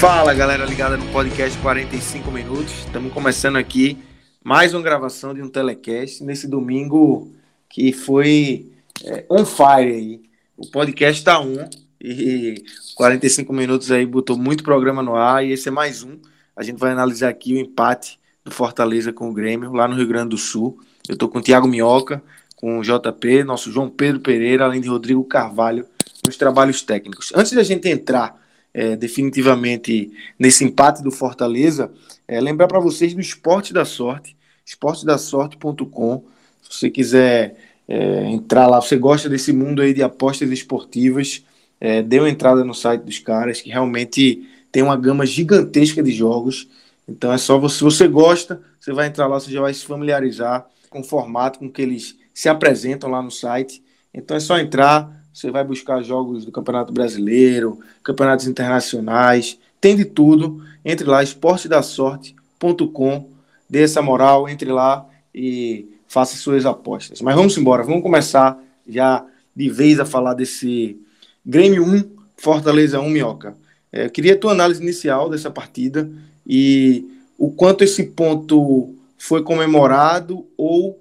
Fala galera ligada no podcast 45 minutos. Estamos começando aqui mais uma gravação de um telecast nesse domingo que foi é, on fire aí. O podcast tá um e 45 minutos aí botou muito programa no ar e esse é mais um. A gente vai analisar aqui o empate do Fortaleza com o Grêmio lá no Rio Grande do Sul. Eu tô com o Thiago Minhoca, com o JP, nosso João Pedro Pereira, além de Rodrigo Carvalho nos trabalhos técnicos. Antes da gente entrar é, definitivamente nesse empate do Fortaleza, é, lembrar para vocês do Esporte da Sorte, esportedasorte.com. Se você quiser é, entrar lá, você gosta desse mundo aí de apostas esportivas, é, dê uma entrada no site dos caras, que realmente tem uma gama gigantesca de jogos. Então é só você, se você gosta, você vai entrar lá, você já vai se familiarizar com o formato com que eles se apresentam lá no site. Então é só entrar, você vai buscar jogos do Campeonato Brasileiro, campeonatos internacionais, tem de tudo. Entre lá, esportedasorte.com, dê essa moral, entre lá e faça suas apostas. Mas vamos embora, vamos começar já de vez a falar desse Grêmio 1, Fortaleza 1, Minhoca. É, queria a tua análise inicial dessa partida e o quanto esse ponto foi comemorado ou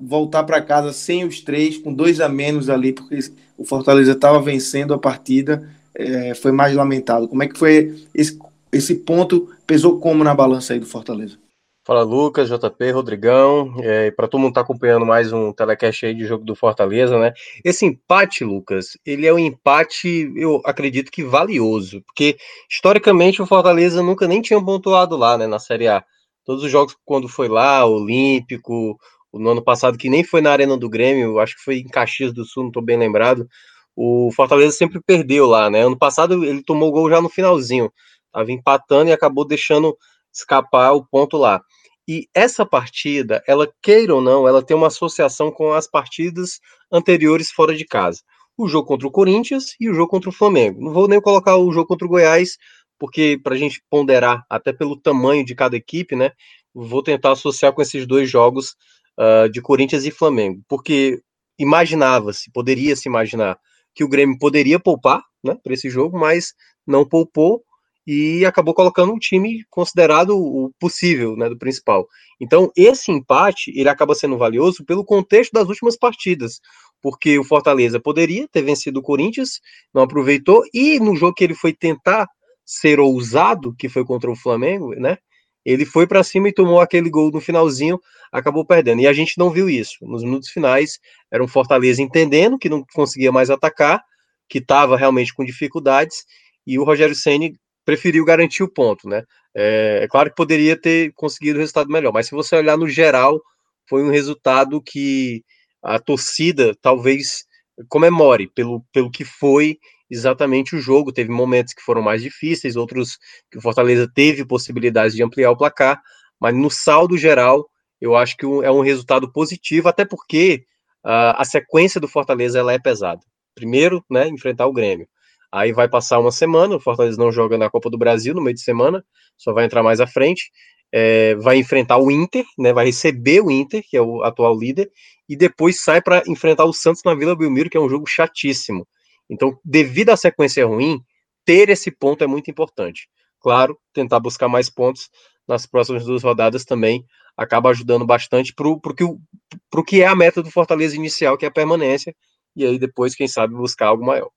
voltar para casa sem os três, com dois a menos ali, porque o Fortaleza estava vencendo a partida, é, foi mais lamentado. Como é que foi esse, esse ponto? Pesou como na balança aí do Fortaleza? Fala Lucas, JP, Rodrigão, é, para todo mundo estar tá acompanhando mais um telecast aí de jogo do Fortaleza, né? Esse empate, Lucas, ele é um empate, eu acredito que valioso, porque historicamente o Fortaleza nunca nem tinha pontuado lá, né, na Série A. Todos os jogos quando foi lá, Olímpico, no ano passado, que nem foi na Arena do Grêmio, acho que foi em Caxias do Sul, não estou bem lembrado. O Fortaleza sempre perdeu lá, né? Ano passado ele tomou o gol já no finalzinho, estava empatando e acabou deixando escapar o ponto lá. E essa partida, ela queira ou não, ela tem uma associação com as partidas anteriores fora de casa. O jogo contra o Corinthians e o jogo contra o Flamengo. Não vou nem colocar o jogo contra o Goiás, porque para a gente ponderar, até pelo tamanho de cada equipe, né? Vou tentar associar com esses dois jogos uh, de Corinthians e Flamengo, porque imaginava-se, poderia se imaginar que o Grêmio poderia poupar né, para esse jogo, mas não poupou e acabou colocando um time considerado o possível né, do principal. Então, esse empate ele acaba sendo valioso pelo contexto das últimas partidas, porque o Fortaleza poderia ter vencido o Corinthians, não aproveitou, e no jogo que ele foi tentar ser ousado, que foi contra o Flamengo, né? Ele foi para cima e tomou aquele gol no finalzinho, acabou perdendo. E a gente não viu isso. Nos minutos finais, era um Fortaleza entendendo que não conseguia mais atacar, que estava realmente com dificuldades, e o Rogério Ceni preferiu garantir o ponto, né? É, é, claro que poderia ter conseguido um resultado melhor, mas se você olhar no geral, foi um resultado que a torcida talvez comemore pelo, pelo que foi exatamente o jogo. Teve momentos que foram mais difíceis, outros que o Fortaleza teve possibilidades de ampliar o placar, mas no saldo geral, eu acho que é um resultado positivo, até porque uh, a sequência do Fortaleza ela é pesada. Primeiro, né, enfrentar o Grêmio. Aí vai passar uma semana, o Fortaleza não joga na Copa do Brasil no meio de semana, só vai entrar mais à frente. É, vai enfrentar o Inter, né, vai receber o Inter, que é o atual líder, e depois sai para enfrentar o Santos na Vila Belmiro, que é um jogo chatíssimo. Então, devido à sequência ruim, ter esse ponto é muito importante. Claro, tentar buscar mais pontos nas próximas duas rodadas também acaba ajudando bastante para o que, é a meta do Fortaleza inicial, que é a permanência, e aí depois, quem sabe, buscar algo maior.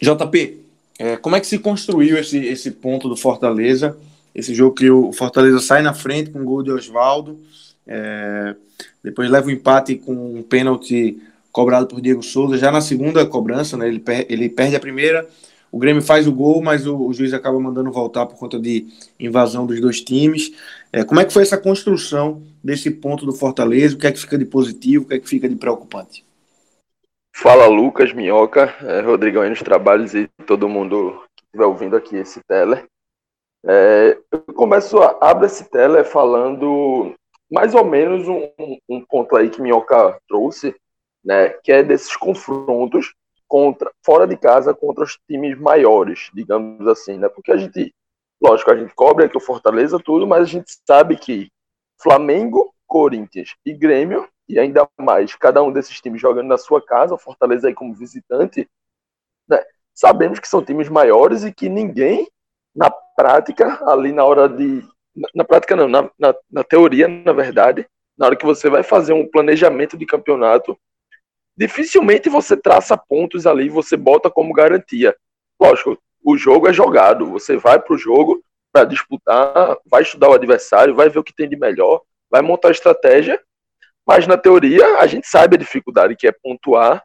JP, é, como é que se construiu esse, esse ponto do Fortaleza? Esse jogo que o Fortaleza sai na frente com o gol de Oswaldo, é, depois leva o um empate com um pênalti cobrado por Diego Souza. Já na segunda cobrança, né, ele, per ele perde a primeira, o Grêmio faz o gol, mas o, o juiz acaba mandando voltar por conta de invasão dos dois times. É, como é que foi essa construção desse ponto do Fortaleza? O que é que fica de positivo, o que é que fica de preocupante? Fala Lucas, Minhoca, é, Rodrigão aí nos trabalhos e todo mundo que estiver ouvindo aqui esse tele. É, eu começo, a, abro esse tele falando mais ou menos um, um, ponto aí que Minhoca trouxe, né, que é desses confrontos contra, fora de casa contra os times maiores, digamos assim, né, porque a gente, lógico, a gente cobre aqui o Fortaleza tudo, mas a gente sabe que Flamengo, Corinthians e Grêmio e ainda mais cada um desses times jogando na sua casa, o Fortaleza aí como visitante, né, sabemos que são times maiores e que ninguém, na prática, ali na hora de. Na, prática, não, na, na, na teoria, na verdade, na hora que você vai fazer um planejamento de campeonato, dificilmente você traça pontos ali, você bota como garantia. Lógico, o jogo é jogado, você vai para o jogo para disputar, vai estudar o adversário, vai ver o que tem de melhor, vai montar estratégia mas na teoria, a gente sabe a dificuldade que é pontuar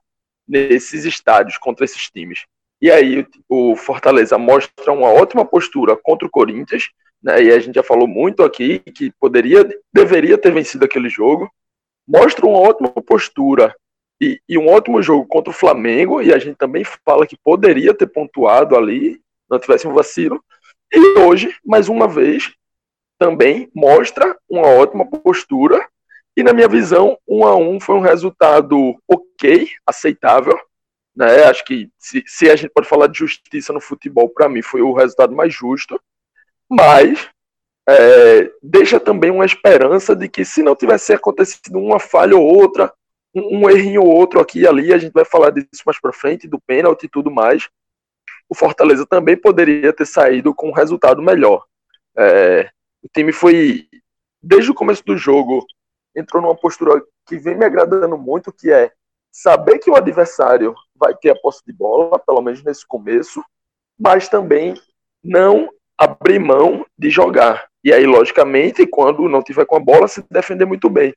nesses estádios contra esses times. E aí o Fortaleza mostra uma ótima postura contra o Corinthians, né? E a gente já falou muito aqui que poderia, deveria ter vencido aquele jogo. Mostra uma ótima postura e, e um ótimo jogo contra o Flamengo, e a gente também fala que poderia ter pontuado ali, não tivesse um vacilo. E hoje, mais uma vez, também mostra uma ótima postura e na minha visão, um a um foi um resultado ok, aceitável. Né? Acho que se, se a gente pode falar de justiça no futebol, para mim foi o resultado mais justo. Mas é, deixa também uma esperança de que se não tivesse acontecido uma falha ou outra, um, errinho ou outro aqui e ali, a gente vai falar disso mais para frente, do pênalti e tudo mais, o Fortaleza também poderia ter saído com um resultado melhor. É, o time foi, desde o começo do jogo, entrou numa postura que vem me agradando muito, que é saber que o adversário vai ter a posse de bola, pelo menos nesse começo, mas também não abrir mão de jogar. E aí, logicamente, quando não tiver com a bola, se defender muito bem.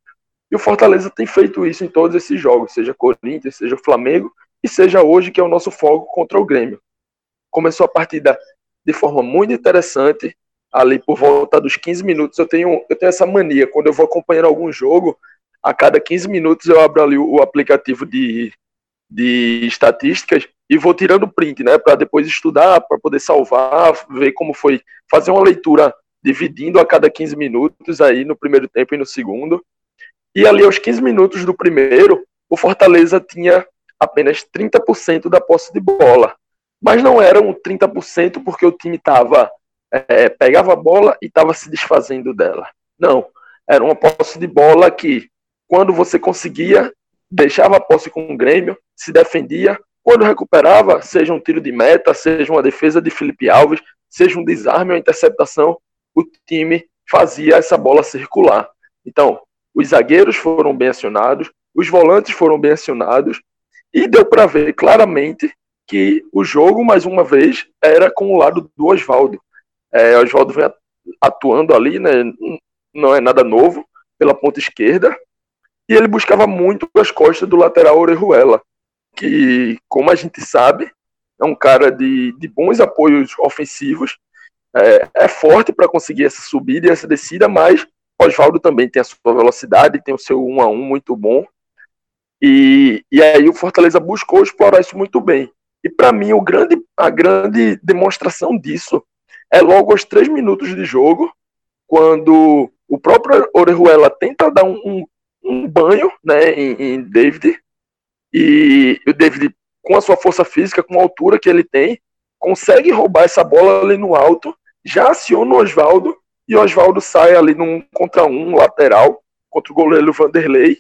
E o Fortaleza tem feito isso em todos esses jogos, seja Corinthians, seja Flamengo, e seja hoje que é o nosso foco contra o Grêmio. Começou a partida de forma muito interessante, ali por volta dos 15 minutos. Eu tenho, eu tenho essa mania, quando eu vou acompanhando algum jogo, a cada 15 minutos eu abro ali o, o aplicativo de, de estatísticas e vou tirando print, né, para depois estudar, para poder salvar, ver como foi, fazer uma leitura dividindo a cada 15 minutos aí no primeiro tempo e no segundo. E ali aos 15 minutos do primeiro, o Fortaleza tinha apenas 30% da posse de bola. Mas não eram 30% porque o time estava é, pegava a bola e estava se desfazendo dela. Não, era uma posse de bola que, quando você conseguia, deixava a posse com o Grêmio, se defendia, quando recuperava, seja um tiro de meta, seja uma defesa de Felipe Alves, seja um desarme ou interceptação, o time fazia essa bola circular. Então, os zagueiros foram bem acionados, os volantes foram bem acionados, e deu para ver claramente que o jogo, mais uma vez, era com o lado do Oswaldo. É, Oswaldo vem atuando ali, né? Não é nada novo, pela ponta esquerda. E ele buscava muito as costas do lateral Orejuela, que, como a gente sabe, é um cara de, de bons apoios ofensivos, é, é forte para conseguir essa subida e essa descida, mas Oswaldo também tem a sua velocidade, tem o seu 1 a 1 muito bom. E, e aí o Fortaleza buscou explorar isso muito bem. E para mim o grande, a grande demonstração disso é logo aos três minutos de jogo, quando o próprio Orejuela tenta dar um, um, um banho né, em, em, David, e o David, com a sua força física, com a altura que ele tem, consegue roubar essa bola ali no alto, já aciona o Oswaldo, e Oswaldo sai ali num contra um lateral contra o goleiro Vanderlei,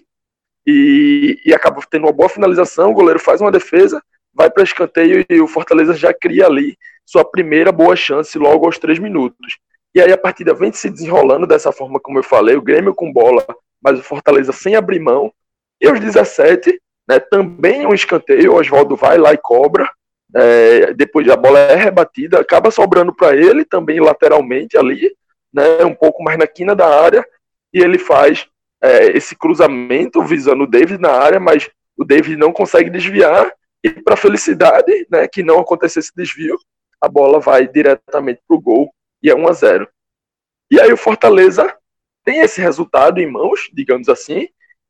e, e acaba tendo uma boa finalização, o goleiro faz uma defesa, vai para escanteio e o Fortaleza já cria ali sua primeira boa chance logo aos três minutos. E aí a partida vem se desenrolando dessa forma como eu falei, o Grêmio com bola, mas o Fortaleza sem abrir mão. E aos 17, né, também um escanteio, o Oswaldo vai lá e cobra. É, depois a bola é rebatida, acaba sobrando para ele também lateralmente ali, né, um pouco mais na quina da área, e ele faz é, esse cruzamento visando o David na área, mas o David não consegue desviar e para felicidade, né, que não acontecesse esse desvio, a bola vai diretamente para o gol e é 1 a 0. E aí o Fortaleza tem esse resultado em mãos, digamos assim,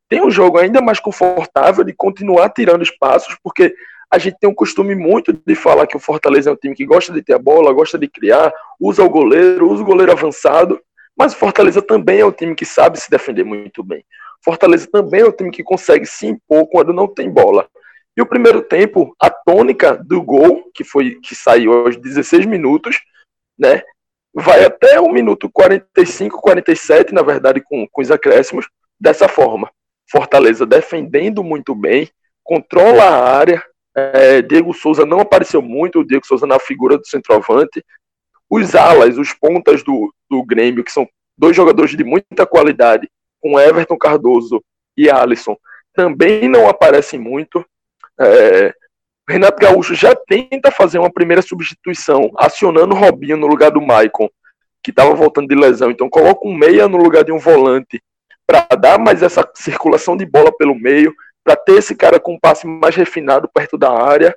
tem um jogo ainda mais confortável de continuar tirando espaços, porque a gente tem um costume muito de falar que o Fortaleza é um time que gosta de ter a bola, gosta de criar, usa o goleiro, usa o goleiro avançado, mas o Fortaleza também é um time que sabe se defender muito bem. Fortaleza também é um time que consegue se impor quando não tem bola. E o primeiro tempo, a tônica do gol, que foi que saiu aos 16 minutos, né? Vai até o minuto 45, 47, na verdade, com, com os acréscimos, dessa forma. Fortaleza defendendo muito bem, controla a área. É, Diego Souza não apareceu muito, o Diego Souza na figura do centroavante. Os alas, os pontas do, do Grêmio, que são dois jogadores de muita qualidade, com Everton Cardoso e Alisson, também não aparecem muito. É, Renato Gaúcho já tenta fazer uma primeira substituição, acionando o Robinho no lugar do Maicon, que estava voltando de lesão. Então coloca um meia no lugar de um volante para dar mais essa circulação de bola pelo meio, para ter esse cara com um passe mais refinado perto da área.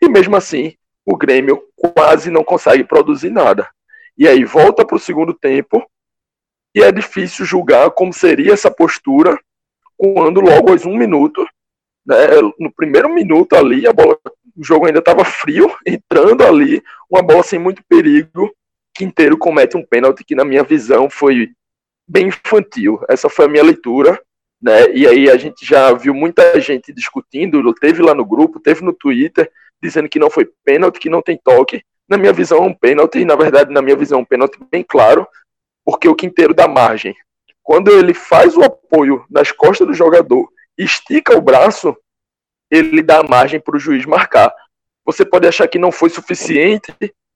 E mesmo assim, o Grêmio quase não consegue produzir nada. E aí volta para o segundo tempo e é difícil julgar como seria essa postura quando logo aos um minuto né, no primeiro minuto ali, a bola, o jogo ainda estava frio, entrando ali, uma bola sem muito perigo. Quinteiro comete um pênalti que, na minha visão, foi bem infantil. Essa foi a minha leitura. Né? E aí a gente já viu muita gente discutindo, teve lá no grupo, teve no Twitter, dizendo que não foi pênalti, que não tem toque. Na minha visão, é um pênalti, na verdade, na minha visão, é um pênalti bem claro, porque o Quinteiro dá margem. Quando ele faz o apoio nas costas do jogador estica o braço, ele dá margem para o juiz marcar. Você pode achar que não foi suficiente,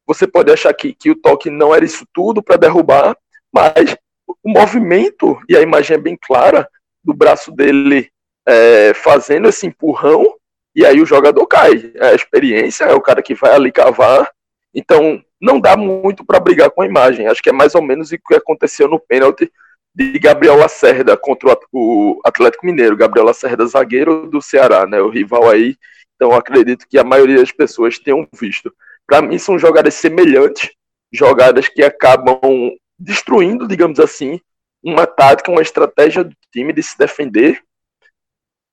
você pode achar que, que o toque não era isso tudo para derrubar, mas o movimento, e a imagem é bem clara, do braço dele é, fazendo esse empurrão, e aí o jogador cai. É a experiência, é o cara que vai ali cavar. Então, não dá muito para brigar com a imagem. Acho que é mais ou menos o que aconteceu no pênalti de Gabriel Lacerda contra o Atlético Mineiro. Gabriel Lacerda, zagueiro do Ceará, né? O rival aí. Então acredito que a maioria das pessoas tenham visto. Para mim são jogadas semelhantes, jogadas que acabam destruindo, digamos assim, uma tática, uma estratégia do time de se defender.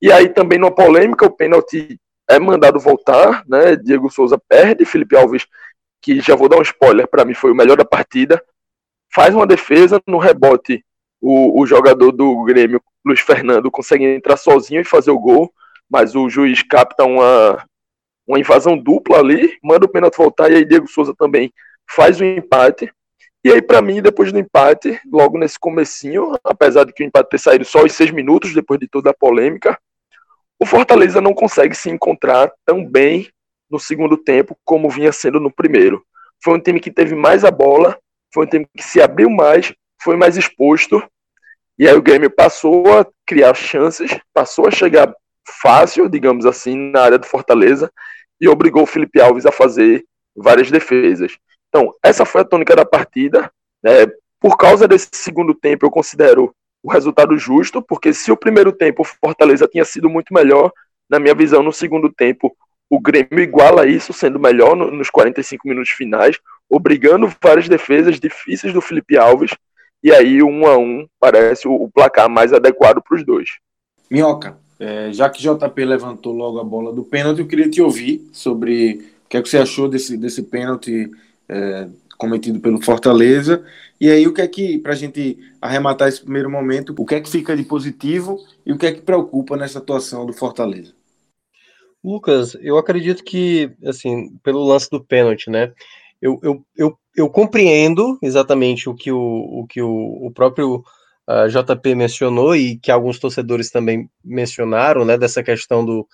E aí também numa polêmica, o pênalti é mandado voltar, né? Diego Souza perde, Felipe Alves, que já vou dar um spoiler, para mim foi o melhor da partida, faz uma defesa no rebote o, o jogador do Grêmio, Luiz Fernando, consegue entrar sozinho e fazer o gol, mas o juiz capta uma, uma invasão dupla ali, manda o pênalti voltar, e aí Diego Souza também faz o empate. E aí, para mim, depois do empate, logo nesse comecinho, apesar de que o empate ter saído só os seis minutos depois de toda a polêmica, o Fortaleza não consegue se encontrar tão bem no segundo tempo como vinha sendo no primeiro. Foi um time que teve mais a bola, foi um time que se abriu mais, foi mais exposto. E aí o Grêmio passou a criar chances, passou a chegar fácil, digamos assim, na área do Fortaleza e obrigou o Felipe Alves a fazer várias defesas. Então, essa foi a tônica da partida. Né? Por causa desse segundo tempo, eu considero o resultado justo, porque se o primeiro tempo o Fortaleza tinha sido muito melhor, na minha visão, no segundo tempo, o Grêmio iguala isso, sendo melhor no, nos 45 minutos finais, obrigando várias defesas difíceis do Felipe Alves e aí um a um parece o, o placar mais adequado para os dois. Minhoca, é, já que JP levantou logo a bola do pênalti, eu queria te ouvir sobre o que, é que você achou desse, desse pênalti é, cometido pelo Fortaleza. E aí, o que é que, para a gente arrematar esse primeiro momento, o que é que fica de positivo e o que é que preocupa nessa atuação do Fortaleza? Lucas, eu acredito que, assim, pelo lance do pênalti, né? Eu, eu, eu eu compreendo exatamente o que o, o, que o, o próprio uh, ah, JP mencionou e que alguns torcedores também mencionaram, né, dessa questão do,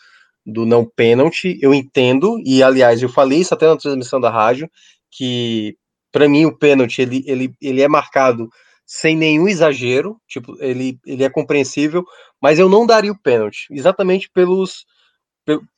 do não pênalti. Eu entendo, e aliás, eu falei isso até na transmissão da rádio, que para mim o pênalti ele, ele, ele é marcado sem nenhum exagero, tipo, ele, ele é compreensível, mas eu não daria o pênalti, exatamente pelos,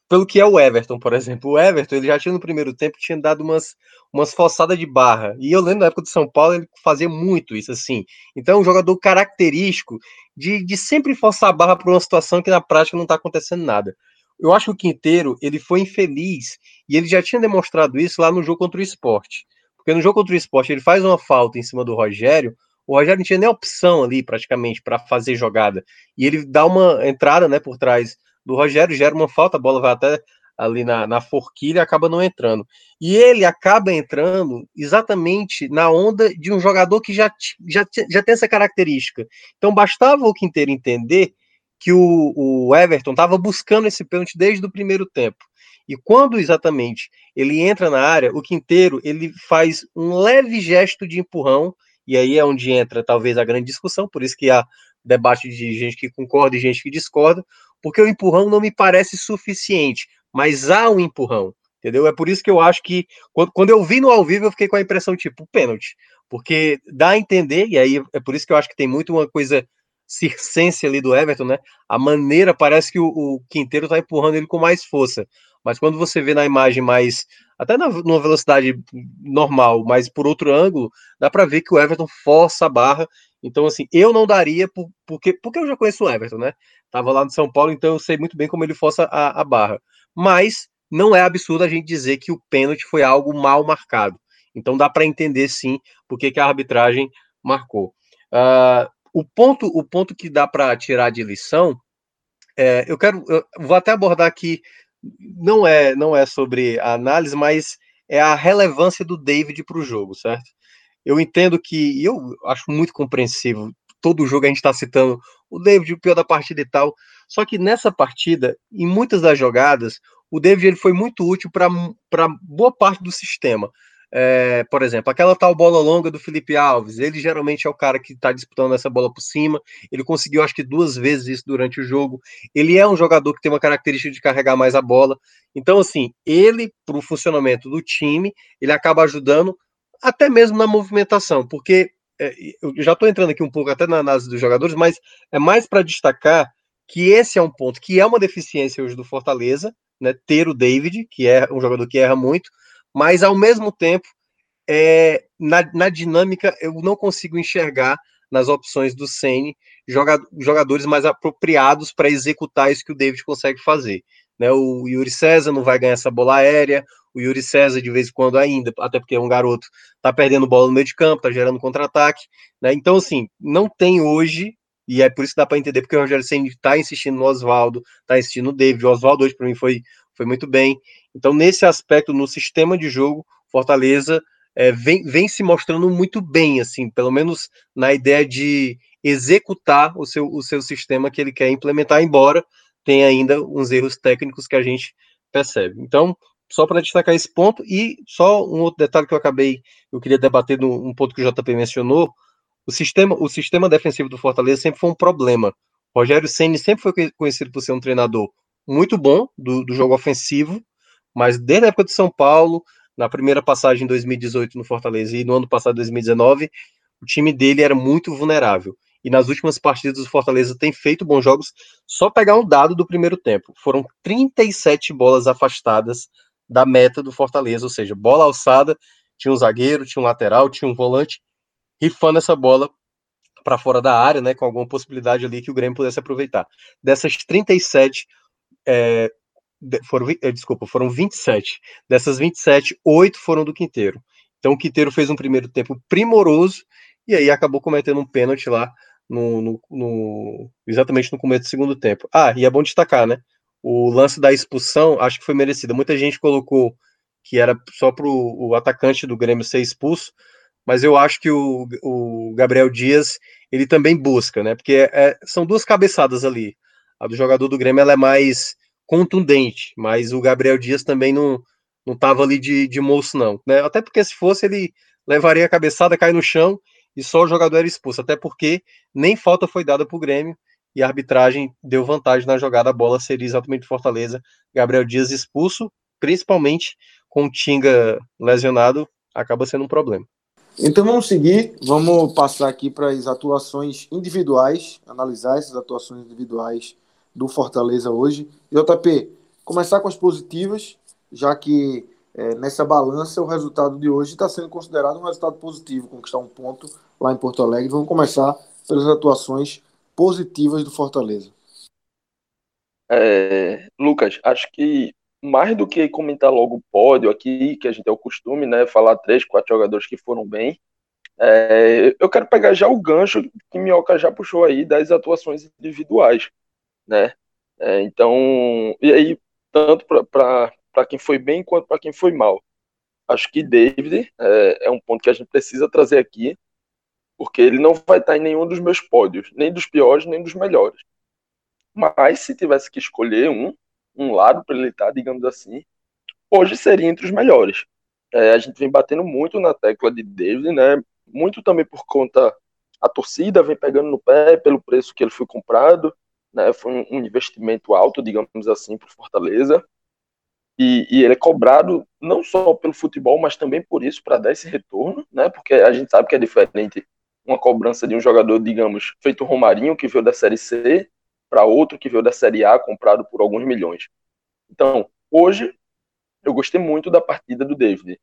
pelo que é o Everton, por exemplo. O Everton, ele já tinha no primeiro tempo, tinha dado umas, umas forçadas de barra. E eu lembro na época do São Paulo, ele fazia muito isso, assim. Então, é um jogador característico de, de sempre forçar a barra para uma situação que na prática não está acontecendo nada. Eu acho que o Quinteiro ele foi infeliz e ele já tinha demonstrado isso lá no jogo contra o esporte. Porque no jogo contra o esporte ele faz uma falta em cima do Rogério, o Rogério não tinha nem opção ali praticamente para fazer jogada. E ele dá uma entrada né, por trás do Rogério, gera uma falta, a bola vai até ali na, na forquilha acaba não entrando. E ele acaba entrando exatamente na onda de um jogador que já, já, já tem essa característica. Então bastava o Quinteiro entender que o, o Everton estava buscando esse pênalti desde o primeiro tempo. E quando exatamente ele entra na área, o Quinteiro ele faz um leve gesto de empurrão, e aí é onde entra talvez a grande discussão, por isso que há debate de gente que concorda e gente que discorda, porque o empurrão não me parece suficiente mas há um empurrão, entendeu? É por isso que eu acho que, quando, quando eu vi no ao vivo, eu fiquei com a impressão, tipo, pênalti, porque dá a entender, e aí é por isso que eu acho que tem muito uma coisa circense ali do Everton, né? A maneira, parece que o, o Quinteiro tá empurrando ele com mais força, mas quando você vê na imagem mais, até na, numa velocidade normal, mas por outro ângulo, dá para ver que o Everton força a barra, então, assim, eu não daria, por, porque, porque eu já conheço o Everton, né? Tava lá no São Paulo, então eu sei muito bem como ele força a, a barra mas não é absurdo a gente dizer que o pênalti foi algo mal marcado. Então dá para entender sim porque que a arbitragem marcou. Uh, o ponto, o ponto que dá para tirar de lição, é, eu quero, eu vou até abordar aqui, não é, não é sobre a análise, mas é a relevância do David para o jogo, certo? Eu entendo que, e eu acho muito compreensível, todo jogo a gente está citando o David, o pior da partida e tal, só que nessa partida, em muitas das jogadas, o David ele foi muito útil para boa parte do sistema. É, por exemplo, aquela tal bola longa do Felipe Alves, ele geralmente é o cara que está disputando essa bola por cima. Ele conseguiu, acho que duas vezes isso durante o jogo. Ele é um jogador que tem uma característica de carregar mais a bola. Então, assim, ele, para o funcionamento do time, ele acaba ajudando até mesmo na movimentação, porque é, eu já estou entrando aqui um pouco até na análise dos jogadores, mas é mais para destacar que esse é um ponto que é uma deficiência hoje do Fortaleza, né, ter o David, que é um jogador que erra muito, mas ao mesmo tempo, é, na, na dinâmica, eu não consigo enxergar nas opções do Sene jogadores mais apropriados para executar isso que o David consegue fazer. Né, o Yuri César não vai ganhar essa bola aérea, o Yuri César de vez em quando ainda, até porque é um garoto, tá perdendo bola no meio de campo, tá gerando contra-ataque, né? Então assim, não tem hoje e é por isso que dá para entender porque o Rogério Senna está insistindo no Oswaldo, está insistindo no David. O Oswaldo hoje, para mim, foi, foi muito bem. Então, nesse aspecto, no sistema de jogo, Fortaleza é, vem, vem se mostrando muito bem, assim, pelo menos na ideia de executar o seu, o seu sistema que ele quer implementar, embora tenha ainda uns erros técnicos que a gente percebe. Então, só para destacar esse ponto, e só um outro detalhe que eu acabei, eu queria debater no um ponto que o JP mencionou, o sistema, o sistema defensivo do Fortaleza sempre foi um problema. Rogério Ceni sempre foi conhecido por ser um treinador muito bom do, do jogo ofensivo, mas desde a época de São Paulo, na primeira passagem em 2018 no Fortaleza e no ano passado, 2019, o time dele era muito vulnerável. E nas últimas partidas do Fortaleza tem feito bons jogos. Só pegar um dado do primeiro tempo: foram 37 bolas afastadas da meta do Fortaleza, ou seja, bola alçada, tinha um zagueiro, tinha um lateral, tinha um volante, rifando essa bola para fora da área, né, com alguma possibilidade ali que o Grêmio pudesse aproveitar. Dessas 37, é, foram, é, desculpa, foram 27. Dessas 27, 8 foram do Quinteiro. Então o Quinteiro fez um primeiro tempo primoroso e aí acabou cometendo um pênalti lá no, no, no, exatamente no começo do segundo tempo. Ah, e é bom destacar, né? O lance da expulsão, acho que foi merecido. Muita gente colocou que era só para o atacante do Grêmio ser expulso, mas eu acho que o, o Gabriel Dias ele também busca, né? Porque é, são duas cabeçadas ali. A do jogador do Grêmio ela é mais contundente, mas o Gabriel Dias também não não estava ali de, de moço, não. Né? Até porque se fosse, ele levaria a cabeçada, cai no chão e só o jogador era expulso. Até porque nem falta foi dada para o Grêmio e a arbitragem deu vantagem na jogada. A bola seria exatamente Fortaleza. Gabriel Dias expulso, principalmente com o Tinga lesionado, acaba sendo um problema. Então vamos seguir, vamos passar aqui para as atuações individuais, analisar essas atuações individuais do Fortaleza hoje. JP, começar com as positivas, já que é, nessa balança o resultado de hoje está sendo considerado um resultado positivo, conquistar um ponto lá em Porto Alegre. Vamos começar pelas atuações positivas do Fortaleza? É, Lucas, acho que mais do que comentar logo o pódio aqui, que a gente é o costume, né? Falar três, quatro jogadores que foram bem. É, eu quero pegar já o gancho que Minhoca já puxou aí das atuações individuais, né? É, então, e aí, tanto para quem foi bem quanto para quem foi mal. Acho que David é, é um ponto que a gente precisa trazer aqui, porque ele não vai estar em nenhum dos meus pódios, nem dos piores, nem dos melhores. Mas se tivesse que escolher um, um lado para ele estar, digamos assim, hoje seria entre os melhores. É, a gente vem batendo muito na tecla de David, né? Muito também por conta a torcida vem pegando no pé pelo preço que ele foi comprado, né? Foi um, investimento alto, digamos assim, para Fortaleza. E, e, ele é cobrado não só pelo futebol, mas também por isso para dar esse retorno, né? Porque a gente sabe que é diferente uma cobrança de um jogador, digamos, feito Romarinho que veio da Série C para outro que veio da Série A comprado por alguns milhões. Então, hoje, eu gostei muito da partida do David.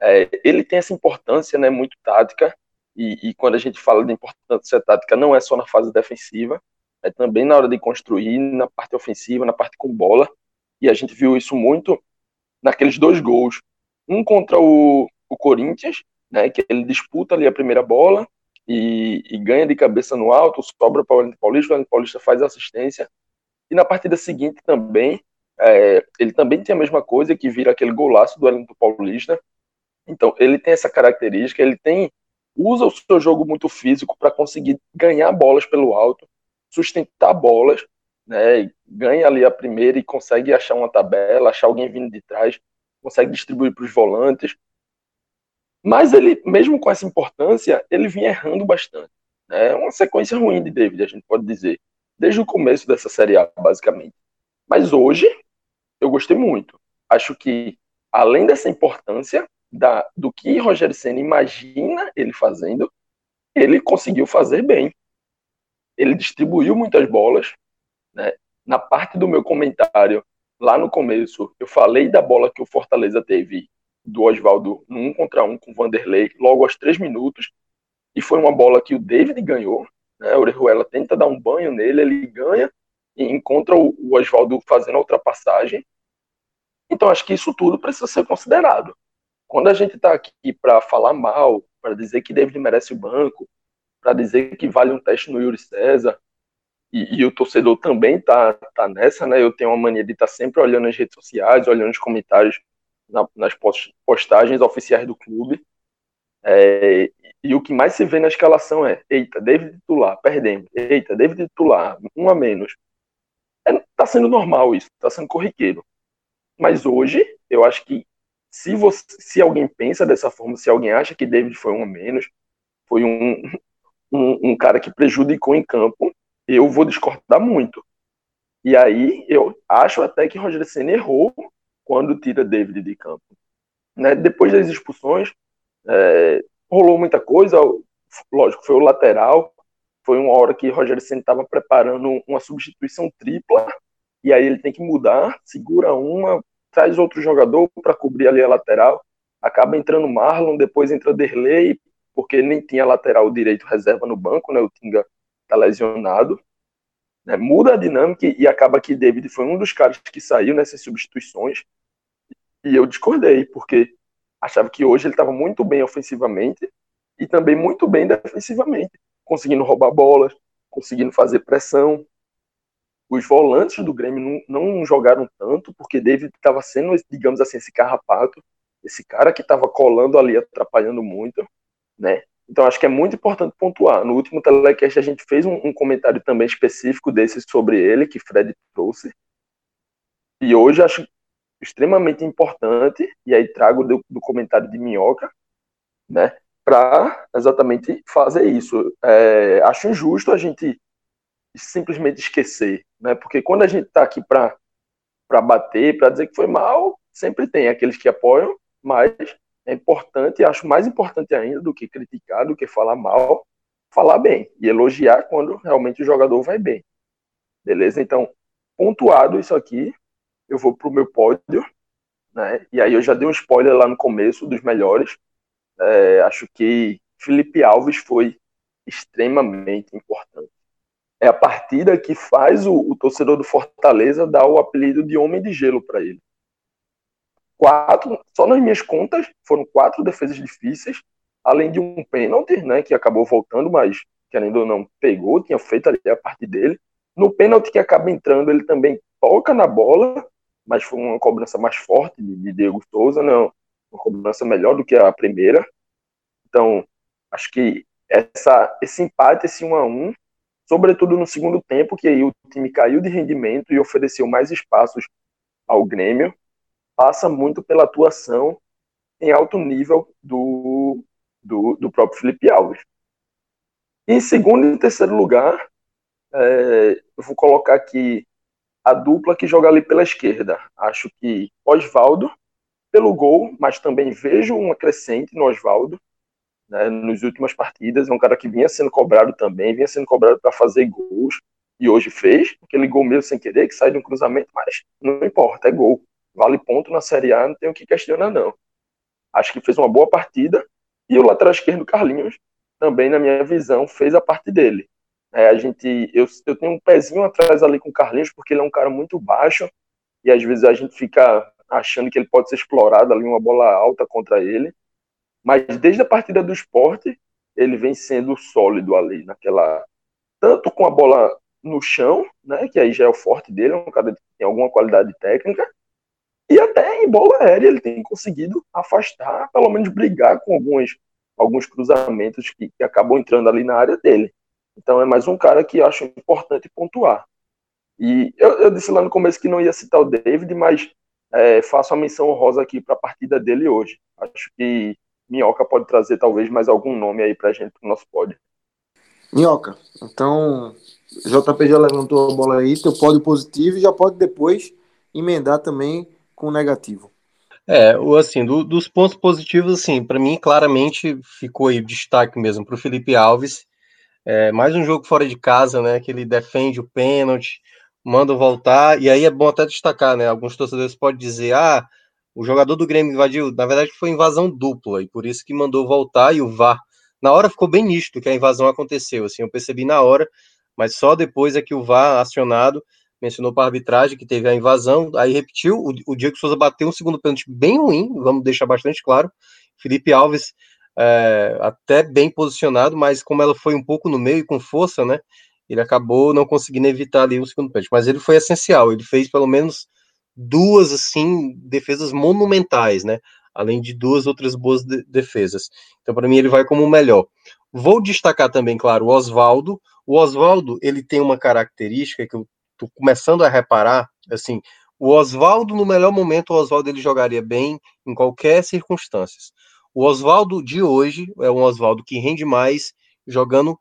É, ele tem essa importância né, muito tática, e, e, quando a gente fala de importância tática, não é só na fase defensiva, é também na hora de construir, na parte ofensiva, na parte com bola, e a gente viu isso muito naqueles dois gols. Um contra o, o Corinthians, né, que ele disputa ali a primeira bola, e, e ganha de cabeça no alto, sobra para o Wellington Paulista, o Wellington Paulista faz assistência. E na partida seguinte também, é, ele também tem a mesma coisa, que vira aquele golaço do Wellington Paulista. Então, ele tem essa característica, ele tem usa o seu jogo muito físico para conseguir ganhar bolas pelo alto, sustentar bolas, né, ganha ali a primeira e consegue achar uma tabela, achar alguém vindo de trás, consegue distribuir para os volantes, mas ele, mesmo com essa importância, ele vinha errando bastante. É uma sequência ruim de David, a gente pode dizer, desde o começo dessa Série A, basicamente. Mas hoje, eu gostei muito. Acho que, além dessa importância da, do que Roger Senna imagina ele fazendo, ele conseguiu fazer bem. Ele distribuiu muitas bolas. Né? Na parte do meu comentário, lá no começo, eu falei da bola que o Fortaleza teve do Oswaldo no um contra um com o Vanderlei, logo aos três minutos, e foi uma bola que o David ganhou, né? O Orejuela tenta dar um banho nele, ele ganha e encontra o, o Oswaldo fazendo a ultrapassagem. Então acho que isso tudo precisa ser considerado. Quando a gente está aqui para falar mal, para dizer que David merece o banco, para dizer que vale um teste no Yuri César, e, e, o torcedor também tá, tá nessa, né? Eu tenho uma mania de estar tá sempre olhando as redes sociais, olhando os comentários na, nas postagens oficiais do clube. É, e o que mais se vê na escalação é: eita, David titular, perdemos. Eita, David titular, um a menos. É, tá sendo normal isso, tá sendo corriqueiro. Mas hoje, eu acho que se, você, se alguém pensa dessa forma, se alguém acha que David foi um a menos, foi um, um, um cara que prejudicou em campo, eu vou discordar muito. E aí eu acho até que Roger Senna errou quando tira David de campo. Né? Depois das expulsões, é, rolou muita coisa, lógico, foi o lateral, foi uma hora que Roger Senna estava preparando uma substituição tripla, e aí ele tem que mudar, segura uma, traz outro jogador para cobrir ali a lateral, acaba entrando Marlon, depois entra Derlei, porque nem tinha lateral direito reserva no banco, né? O Tinga tá lesionado. Né? Muda a dinâmica e acaba que David foi um dos caras que saiu nessas substituições. E eu discordei, porque achava que hoje ele estava muito bem ofensivamente e também muito bem defensivamente, conseguindo roubar bolas, conseguindo fazer pressão. Os volantes do Grêmio não, não jogaram tanto, porque David estava sendo, digamos assim, esse carrapato, esse cara que estava colando ali, atrapalhando muito, né? Então acho que é muito importante pontuar. No último telecast a gente fez um, um comentário também específico desse sobre ele, que Fred trouxe. E hoje acho extremamente importante, e aí trago do, do comentário de Minhoca, né, para exatamente fazer isso. É, acho injusto a gente simplesmente esquecer, né, porque quando a gente está aqui para bater, para dizer que foi mal, sempre tem aqueles que apoiam, mas é importante, acho mais importante ainda do que criticar, do que falar mal, falar bem e elogiar quando realmente o jogador vai bem. Beleza? Então, pontuado isso aqui, eu vou para o meu pódio, né? E aí eu já dei um spoiler lá no começo dos melhores. É, acho que Felipe Alves foi extremamente importante. é a partida que faz o, o torcedor do Fortaleza dar o apelido de Homem de Gelo para ele. Quatro, só nas minhas contas, foram quatro defesas difíceis, além de um pênalti, né, que acabou voltando, mas querendo ou não, pegou, tinha feito ali a parte dele. No pênalti que acaba entrando, ele também toca na bola, mas foi uma cobrança mais forte de Diego Souza, não, uma cobrança melhor do que a primeira. Então, acho que essa, esse empate, esse 1 a 1 sobretudo no segundo tempo, que aí o time caiu de rendimento e ofereceu mais espaços ao Grêmio, passa muito pela atuação em alto nível do, do, do próprio Felipe Alves. Em segundo e terceiro lugar, é, vou colocar aqui a dupla que joga ali pela esquerda. Acho que Oswaldo, pelo gol, mas também vejo uma crescente no Oswaldo né, nas últimas partidas. É um cara que vinha sendo cobrado também, vinha sendo cobrado para fazer gols, e hoje fez, aquele gol mesmo sem querer, que sai de um cruzamento, mas não importa, é gol. Vale ponto na Série A, não tem o que questionar, não. Acho que fez uma boa partida, e o lateral esquerdo, Carlinhos, também, na minha visão, fez a parte dele. É, a gente, eu, eu tenho um pezinho atrás ali com o Carlinhos, porque ele é um cara muito baixo, e às vezes a gente fica achando que ele pode ser explorado ali, uma bola alta contra ele. Mas desde a partida do esporte, ele vem sendo sólido ali, naquela. Tanto com a bola no chão, né, que aí já é o forte dele, é um cara que tem alguma qualidade técnica, e até em bola aérea ele tem conseguido afastar, pelo menos brigar com alguns, alguns cruzamentos que, que acabam entrando ali na área dele. Então é mais um cara que acho importante pontuar. E eu, eu, disse lá no começo que não ia citar o David, mas é, faço a menção honrosa aqui para a partida dele hoje. Acho que Minhoca pode trazer talvez mais algum nome aí pra gente pro nosso pódio. Minhoca, então JP já levantou a bola aí, teu pódio positivo e já pode depois emendar também com o negativo. É, o assim, do, dos pontos positivos, assim, para mim claramente ficou aí destaque mesmo para o Felipe Alves. É, mais um jogo fora de casa, né? Que ele defende o pênalti, manda voltar, e aí é bom até destacar, né? Alguns torcedores podem dizer, ah, o jogador do Grêmio invadiu, na verdade foi invasão dupla, e por isso que mandou voltar e o VAR. Na hora ficou bem nítido que a invasão aconteceu, assim, eu percebi na hora, mas só depois é que o VAR acionado mencionou para a arbitragem que teve a invasão, aí repetiu, o, o Diego Souza bateu um segundo pênalti bem ruim, vamos deixar bastante claro, Felipe Alves é, até bem posicionado, mas como ela foi um pouco no meio e com força, né, ele acabou não conseguindo evitar ali o segundo pênalti, mas ele foi essencial, ele fez pelo menos duas assim defesas monumentais, né? Além de duas outras boas de defesas. Então, para mim, ele vai como o melhor. Vou destacar também, claro, o Oswaldo. O Oswaldo, ele tem uma característica que eu tô começando a reparar, assim, o Oswaldo, no melhor momento, o Oswaldo ele jogaria bem em qualquer circunstância. O Oswaldo de hoje é um Oswaldo que rende mais jogando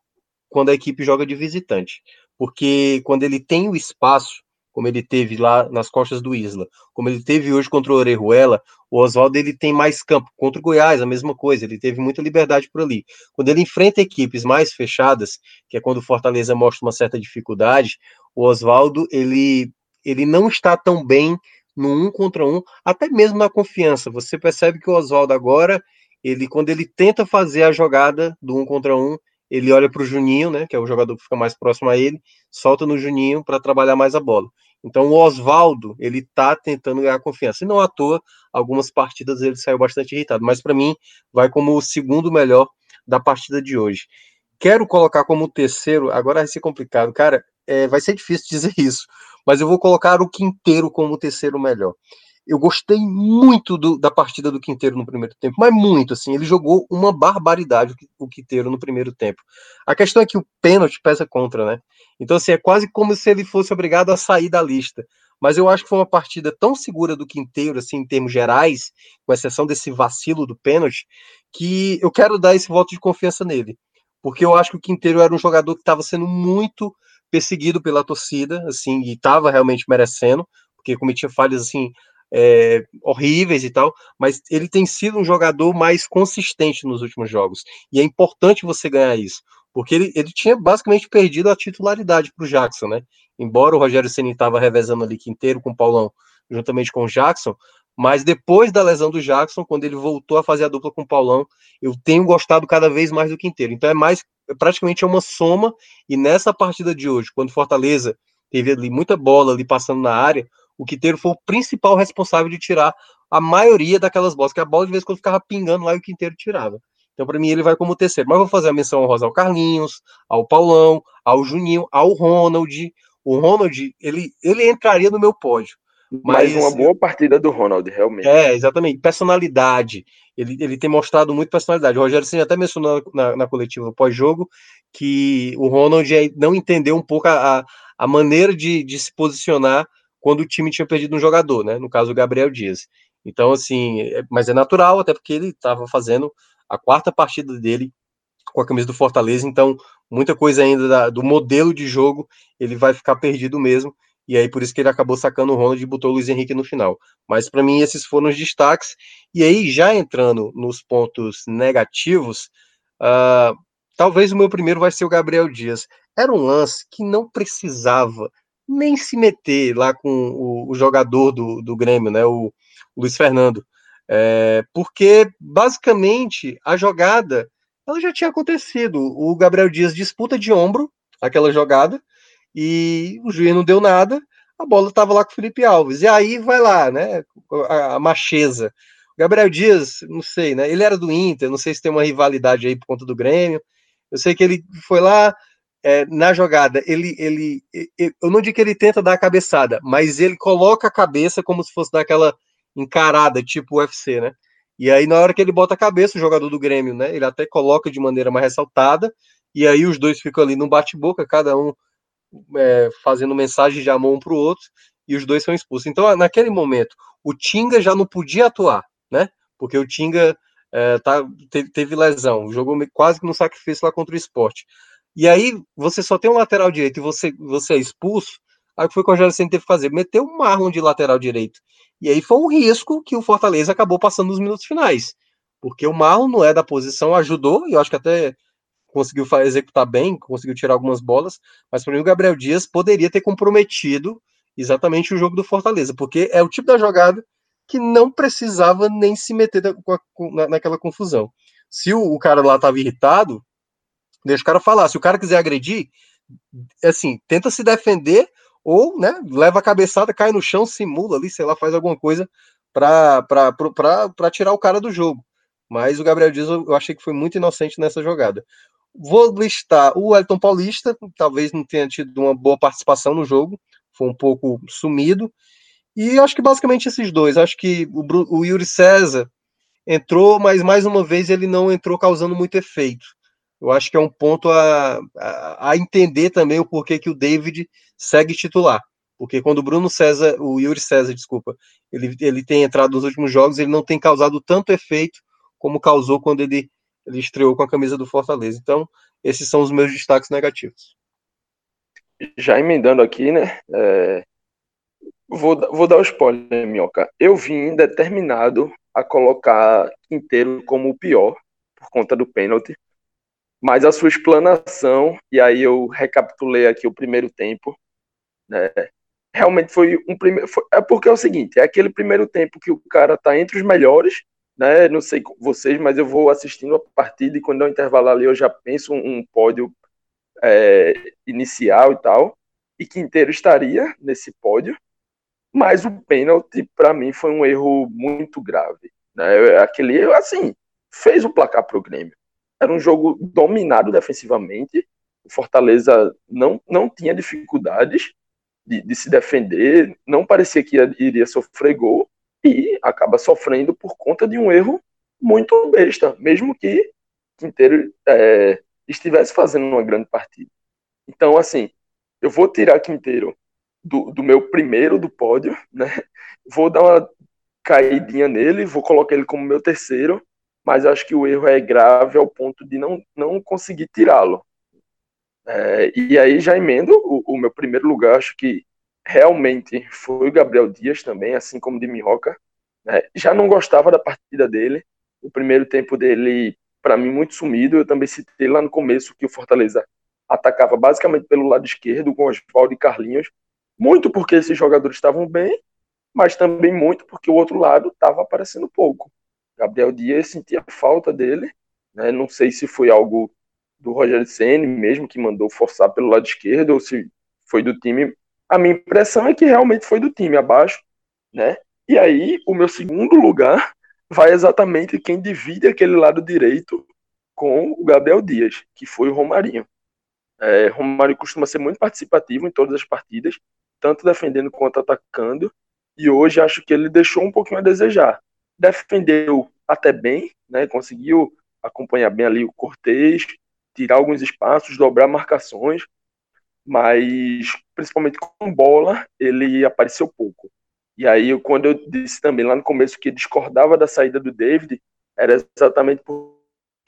quando a equipe joga de visitante. Porque quando ele tem o espaço, como ele teve lá nas costas do Isla, como ele teve hoje contra o Orejuela, o Oswaldo ele tem mais campo. Contra o Goiás, a mesma coisa, ele teve muita liberdade por ali. Quando ele enfrenta equipes mais fechadas, que é quando o Fortaleza mostra uma certa dificuldade, o Oswaldo ele, ele não está tão bem no um contra um, até mesmo na confiança. Você percebe que o Oswaldo agora, ele quando ele tenta fazer a jogada do um contra um, ele olha para o Juninho, né, que é o jogador que fica mais próximo a ele, solta no Juninho para trabalhar mais a bola. Então o Oswaldo, ele tá tentando ganhar confiança. E não à toa, algumas partidas ele saiu bastante irritado, mas para mim vai como o segundo melhor da partida de hoje. Quero colocar como terceiro, agora vai ser complicado, cara, é, vai ser difícil dizer isso, mas eu vou colocar o Quinteiro como o terceiro melhor eu gostei muito do, da partida do Quinteiro no primeiro tempo, mas muito, assim, ele jogou uma barbaridade o Quinteiro no primeiro tempo. A questão é que o pênalti pesa contra, né? Então, assim, é quase como se ele fosse obrigado a sair da lista. Mas eu acho que foi uma partida tão segura do Quinteiro, assim, em termos gerais, com exceção desse vacilo do pênalti, que eu quero dar esse voto de confiança nele. Porque eu acho que o Quinteiro era um jogador que estava sendo muito perseguido pela torcida, assim, e estava realmente merecendo, porque cometia falhas, assim, é, horríveis e tal, mas ele tem sido um jogador mais consistente nos últimos jogos. E é importante você ganhar isso, porque ele, ele tinha basicamente perdido a titularidade para o Jackson, né? Embora o Rogério Ceni estava revezando ali inteiro com o Paulão, juntamente com o Jackson, Mas depois da lesão do Jackson, quando ele voltou a fazer a dupla com o Paulão, eu tenho gostado cada vez mais do Quinteiro. Então é mais, praticamente é uma soma. E nessa partida de hoje, quando Fortaleza teve ali muita bola ali passando na área, o Quinteiro foi o principal responsável de tirar a maioria daquelas bolas, que a bola de vez em quando ficava pingando lá e o Quinteiro tirava. Então, para mim, ele vai como terceiro. Mas vou fazer a menção honrosa ao Carlinhos, ao Paulão, ao Juninho, ao Ronald. O Ronald, ele, ele entraria no meu pódio. Mas Mais uma boa partida do Ronald, realmente. É, exatamente. Personalidade. Ele, ele tem mostrado muito personalidade. O Rogério Senna até mencionou na, na coletiva pós-jogo que o Ronald não entendeu um pouco a, a maneira de, de se posicionar quando o time tinha perdido um jogador, né? No caso, o Gabriel Dias. Então, assim, é, mas é natural, até porque ele estava fazendo a quarta partida dele com a camisa do Fortaleza, então muita coisa ainda da, do modelo de jogo ele vai ficar perdido mesmo. E aí por isso que ele acabou sacando o Ronald e botou o Luiz Henrique no final. Mas para mim esses foram os destaques. E aí já entrando nos pontos negativos, uh, talvez o meu primeiro vai ser o Gabriel Dias. Era um lance que não precisava nem se meter lá com o, o jogador do, do Grêmio, né? O, o Luiz Fernando. É, porque basicamente a jogada ela já tinha acontecido. O Gabriel Dias disputa de ombro aquela jogada e o juiz não deu nada, a bola estava lá com o Felipe Alves. E aí vai lá, né? A, a macheza. O Gabriel Dias, não sei, né? Ele era do Inter, não sei se tem uma rivalidade aí por conta do Grêmio. Eu sei que ele foi lá é, na jogada. Ele, ele, eu não digo que ele tenta dar a cabeçada, mas ele coloca a cabeça como se fosse daquela encarada, tipo UFC, né? E aí, na hora que ele bota a cabeça, o jogador do Grêmio, né? Ele até coloca de maneira mais ressaltada, e aí os dois ficam ali no bate-boca, cada um é, fazendo mensagem de amor um para o outro, e os dois são expulsos. Então, naquele momento, o Tinga já não podia atuar, né? Porque o Tinga é, tá, teve, teve, lesão, jogou quase que no sacrifício lá contra o esporte. E aí, você só tem um lateral direito e você, você é expulso, aí foi o que o Rogério Senna teve que fazer, meteu um marrom de lateral direito. E aí foi um risco que o Fortaleza acabou passando nos minutos finais. Porque o Marlon não é da posição, ajudou, e eu acho que até conseguiu executar bem, conseguiu tirar algumas bolas, mas para mim o Gabriel Dias poderia ter comprometido exatamente o jogo do Fortaleza, porque é o tipo da jogada que não precisava nem se meter naquela confusão. Se o, cara lá estava irritado, deixa o cara falar. Se o cara quiser agredir, assim, tenta se defender ou, né, leva a cabeçada, cai no chão, simula ali, sei lá, faz alguma coisa para tirar o cara do jogo. Mas o Gabriel Dias eu achei que foi muito inocente nessa jogada. Vou listar o Elton Paulista, talvez não tenha tido uma boa participação no jogo, foi um pouco sumido. E acho que basicamente esses dois. Acho que o, o Yuri César entrou, mas mais uma vez ele não entrou causando muito efeito. Eu acho que é um ponto a, a, a entender também o porquê que o David segue titular. Porque quando o Bruno César, o Yuri César, desculpa, ele, ele tem entrado nos últimos jogos, ele não tem causado tanto efeito como causou quando ele ele estreou com a camisa do Fortaleza. Então, esses são os meus destaques negativos. Já emendando aqui, né? É... Vou, vou dar o spoiler, Minhoca. Eu vim determinado a colocar Quinteiro como o pior, por conta do pênalti. Mas a sua explanação, e aí eu recapitulei aqui o primeiro tempo, né? Realmente foi um primeiro. É porque é o seguinte: é aquele primeiro tempo que o cara tá entre os melhores né? Não sei vocês, mas eu vou assistindo a partida e quando é um intervalo ali eu já penso um, um pódio é, inicial e tal. E Quinteiro estaria nesse pódio, mas o pênalti para mim foi um erro muito grave. Né? Aquele erro, assim, fez o placar para o Grêmio. Era um jogo dominado defensivamente. O Fortaleza não, não tinha dificuldades de, de se defender, não parecia que ia, iria sofrer gol e acaba sofrendo por conta de um erro muito besta, mesmo que Quinteiro é, estivesse fazendo uma grande partida. Então, assim, eu vou tirar Quinteiro do, do meu primeiro do pódio, né? Vou dar uma caidinha nele, vou colocar ele como meu terceiro, mas acho que o erro é grave ao ponto de não, não conseguir tirá-lo. É, e aí já emendo o, o, meu primeiro lugar, acho que realmente foi o Gabriel Dias também, assim como de Minhoca. Né? Já não gostava da partida dele. O primeiro tempo dele, para mim, muito sumido. Eu também citei lá no começo que o Fortaleza atacava basicamente pelo lado esquerdo, com Oswaldo e Carlinhos. Muito porque esses jogadores estavam bem mas também muito porque o outro lado estava aparecendo pouco. Gabriel Dias sentia falta dele, né? não sei se foi algo do Roger Senna mesmo que mandou forçar pelo lado esquerdo ou se foi do time. A minha impressão é que realmente foi do time abaixo, né? E aí o meu segundo lugar vai exatamente quem divide aquele lado direito com o Gabriel Dias, que foi o Romarinho. É, Romário costuma ser muito participativo em todas as partidas, tanto defendendo quanto atacando, e hoje acho que ele deixou um pouquinho a desejar. Defendeu até bem, né, conseguiu acompanhar bem ali o Cortez, tirar alguns espaços, dobrar marcações, mas principalmente com bola ele apareceu pouco. E aí, quando eu disse também lá no começo que discordava da saída do David, era exatamente porque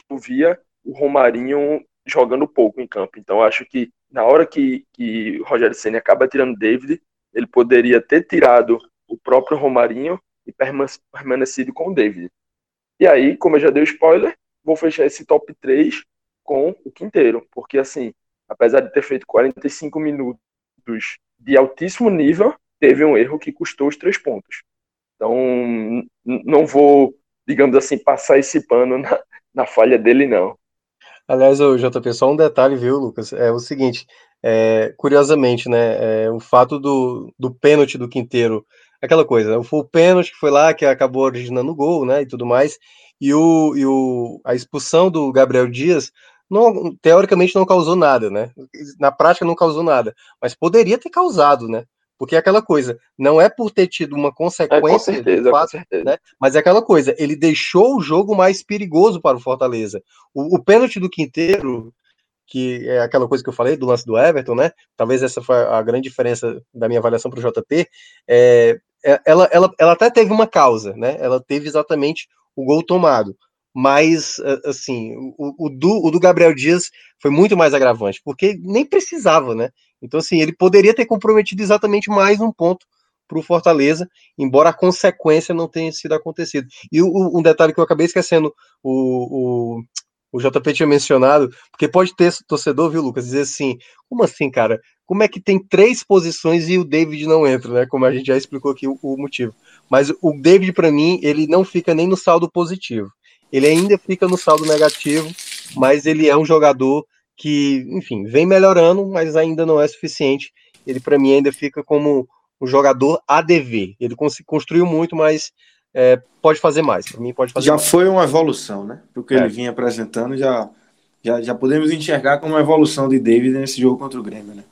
eu via o Romarinho jogando pouco em campo. Então, acho que na hora que, que Rogério Senna acaba tirando David, ele poderia ter tirado o próprio Romarinho e permanecido com o David. E aí, como eu já dei o spoiler, vou fechar esse top 3 com o Quinteiro, porque assim, apesar de ter feito 45 minutos de altíssimo nível, teve um erro que custou os três pontos. Então, não vou, digamos assim, passar esse pano na, na falha dele, não. Aliás, o JP, só um detalhe, viu, Lucas? É o seguinte, é, curiosamente, né, é, o fato do, do pênalti do Quinteiro, aquela coisa, foi o pênalti que foi lá, que acabou originando o gol, né, e tudo mais, e, o, e o, a expulsão do Gabriel Dias, não, teoricamente não causou nada, né, na prática não causou nada, mas poderia ter causado, né, porque é aquela coisa, não é por ter tido uma consequência, é, certeza, fato. Né? mas é aquela coisa, ele deixou o jogo mais perigoso para o Fortaleza. O, o pênalti do Quinteiro, que é aquela coisa que eu falei do lance do Everton, né? Talvez essa foi a grande diferença da minha avaliação para o JP. É, é, ela, ela, ela até teve uma causa, né? Ela teve exatamente o gol tomado. Mas, assim, o, o, do, o do Gabriel Dias foi muito mais agravante, porque nem precisava, né? Então, assim, ele poderia ter comprometido exatamente mais um ponto para o Fortaleza, embora a consequência não tenha sido acontecido. E o, um detalhe que eu acabei esquecendo, o, o, o JP tinha mencionado, porque pode ter torcedor, viu, Lucas, dizer assim, como assim, cara? Como é que tem três posições e o David não entra, né? Como a gente já explicou aqui o, o motivo. Mas o David, para mim, ele não fica nem no saldo positivo. Ele ainda fica no saldo negativo, mas ele é um jogador que, enfim, vem melhorando, mas ainda não é suficiente. Ele, para mim, ainda fica como um jogador ADV. Ele construiu muito, mas é, pode fazer mais. Para mim, pode fazer Já mais. foi uma evolução, né? O que é. ele vinha apresentando, já, já, já podemos enxergar como uma evolução de David nesse jogo contra o Grêmio, né?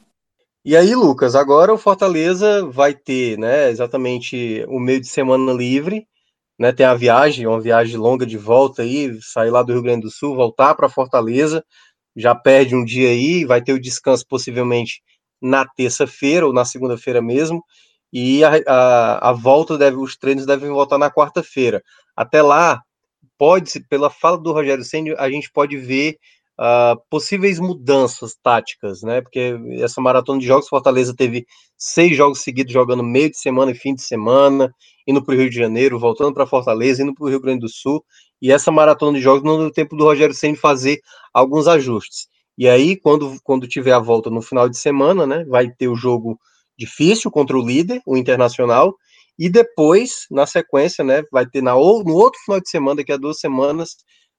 E aí, Lucas, agora o Fortaleza vai ter, né, exatamente o meio de semana livre, né, tem a viagem, uma viagem longa de volta aí, sair lá do Rio Grande do Sul, voltar para Fortaleza, já perde um dia aí, vai ter o descanso possivelmente na terça-feira ou na segunda-feira mesmo, e a, a, a, volta deve, os treinos devem voltar na quarta-feira. Até lá, pode, pela fala do Rogério Senna, a gente pode ver uh, possíveis mudanças táticas, né? Porque essa maratona de jogos, Fortaleza teve seis jogos seguidos jogando meio de semana e fim de semana, indo para o Rio de Janeiro, voltando para Fortaleza, indo para o Rio Grande do Sul, e essa maratona de jogos não deu tempo do Rogério Senna fazer alguns ajustes. E aí, quando, quando tiver a volta no final de semana, né, vai ter o jogo difícil contra o líder, o Internacional, e depois, na sequência, né, vai ter na, no outro final de semana, daqui a duas semanas,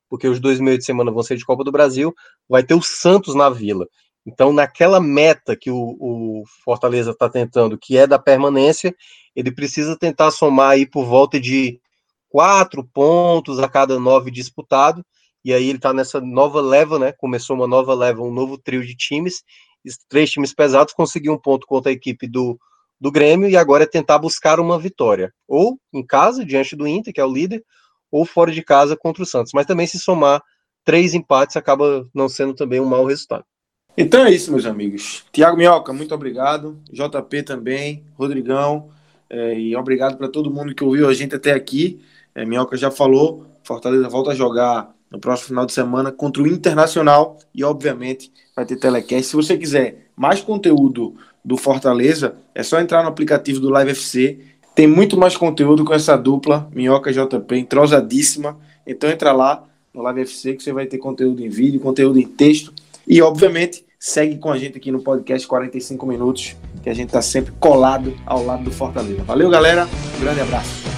porque os dois meios de semana vão ser de Copa do Brasil, vai ter o Santos na Vila. Então, naquela meta que o, o Fortaleza está tentando, que é da permanência, ele precisa tentar somar aí por volta de quatro pontos a cada nove disputado, e aí ele está nessa nova leva, né? Começou uma nova leva, um novo trio de times, três times pesados, conseguiu um ponto contra a equipe do, do Grêmio, e agora é tentar buscar uma vitória, ou em casa, diante do Inter, que é o líder, ou fora de casa contra o Santos. Mas também se somar três empates acaba não sendo também um mau resultado. Então é isso, meus amigos. Tiago Minhoca, muito obrigado. JP também, Rodrigão, é, e obrigado para todo mundo que ouviu a gente até aqui. É, Minhoca já falou, Fortaleza volta a jogar no próximo final de semana contra o Internacional e, obviamente, vai ter telecast. Se você quiser mais conteúdo do Fortaleza, é só entrar no aplicativo do Live FC tem muito mais conteúdo com essa dupla, Minhoca JP, entrosadíssima. Então entra lá no Live FC que você vai ter conteúdo em vídeo, conteúdo em texto. E, obviamente, segue com a gente aqui no podcast 45 Minutos, que a gente está sempre colado ao lado do Fortaleza. Valeu, galera! Um grande abraço.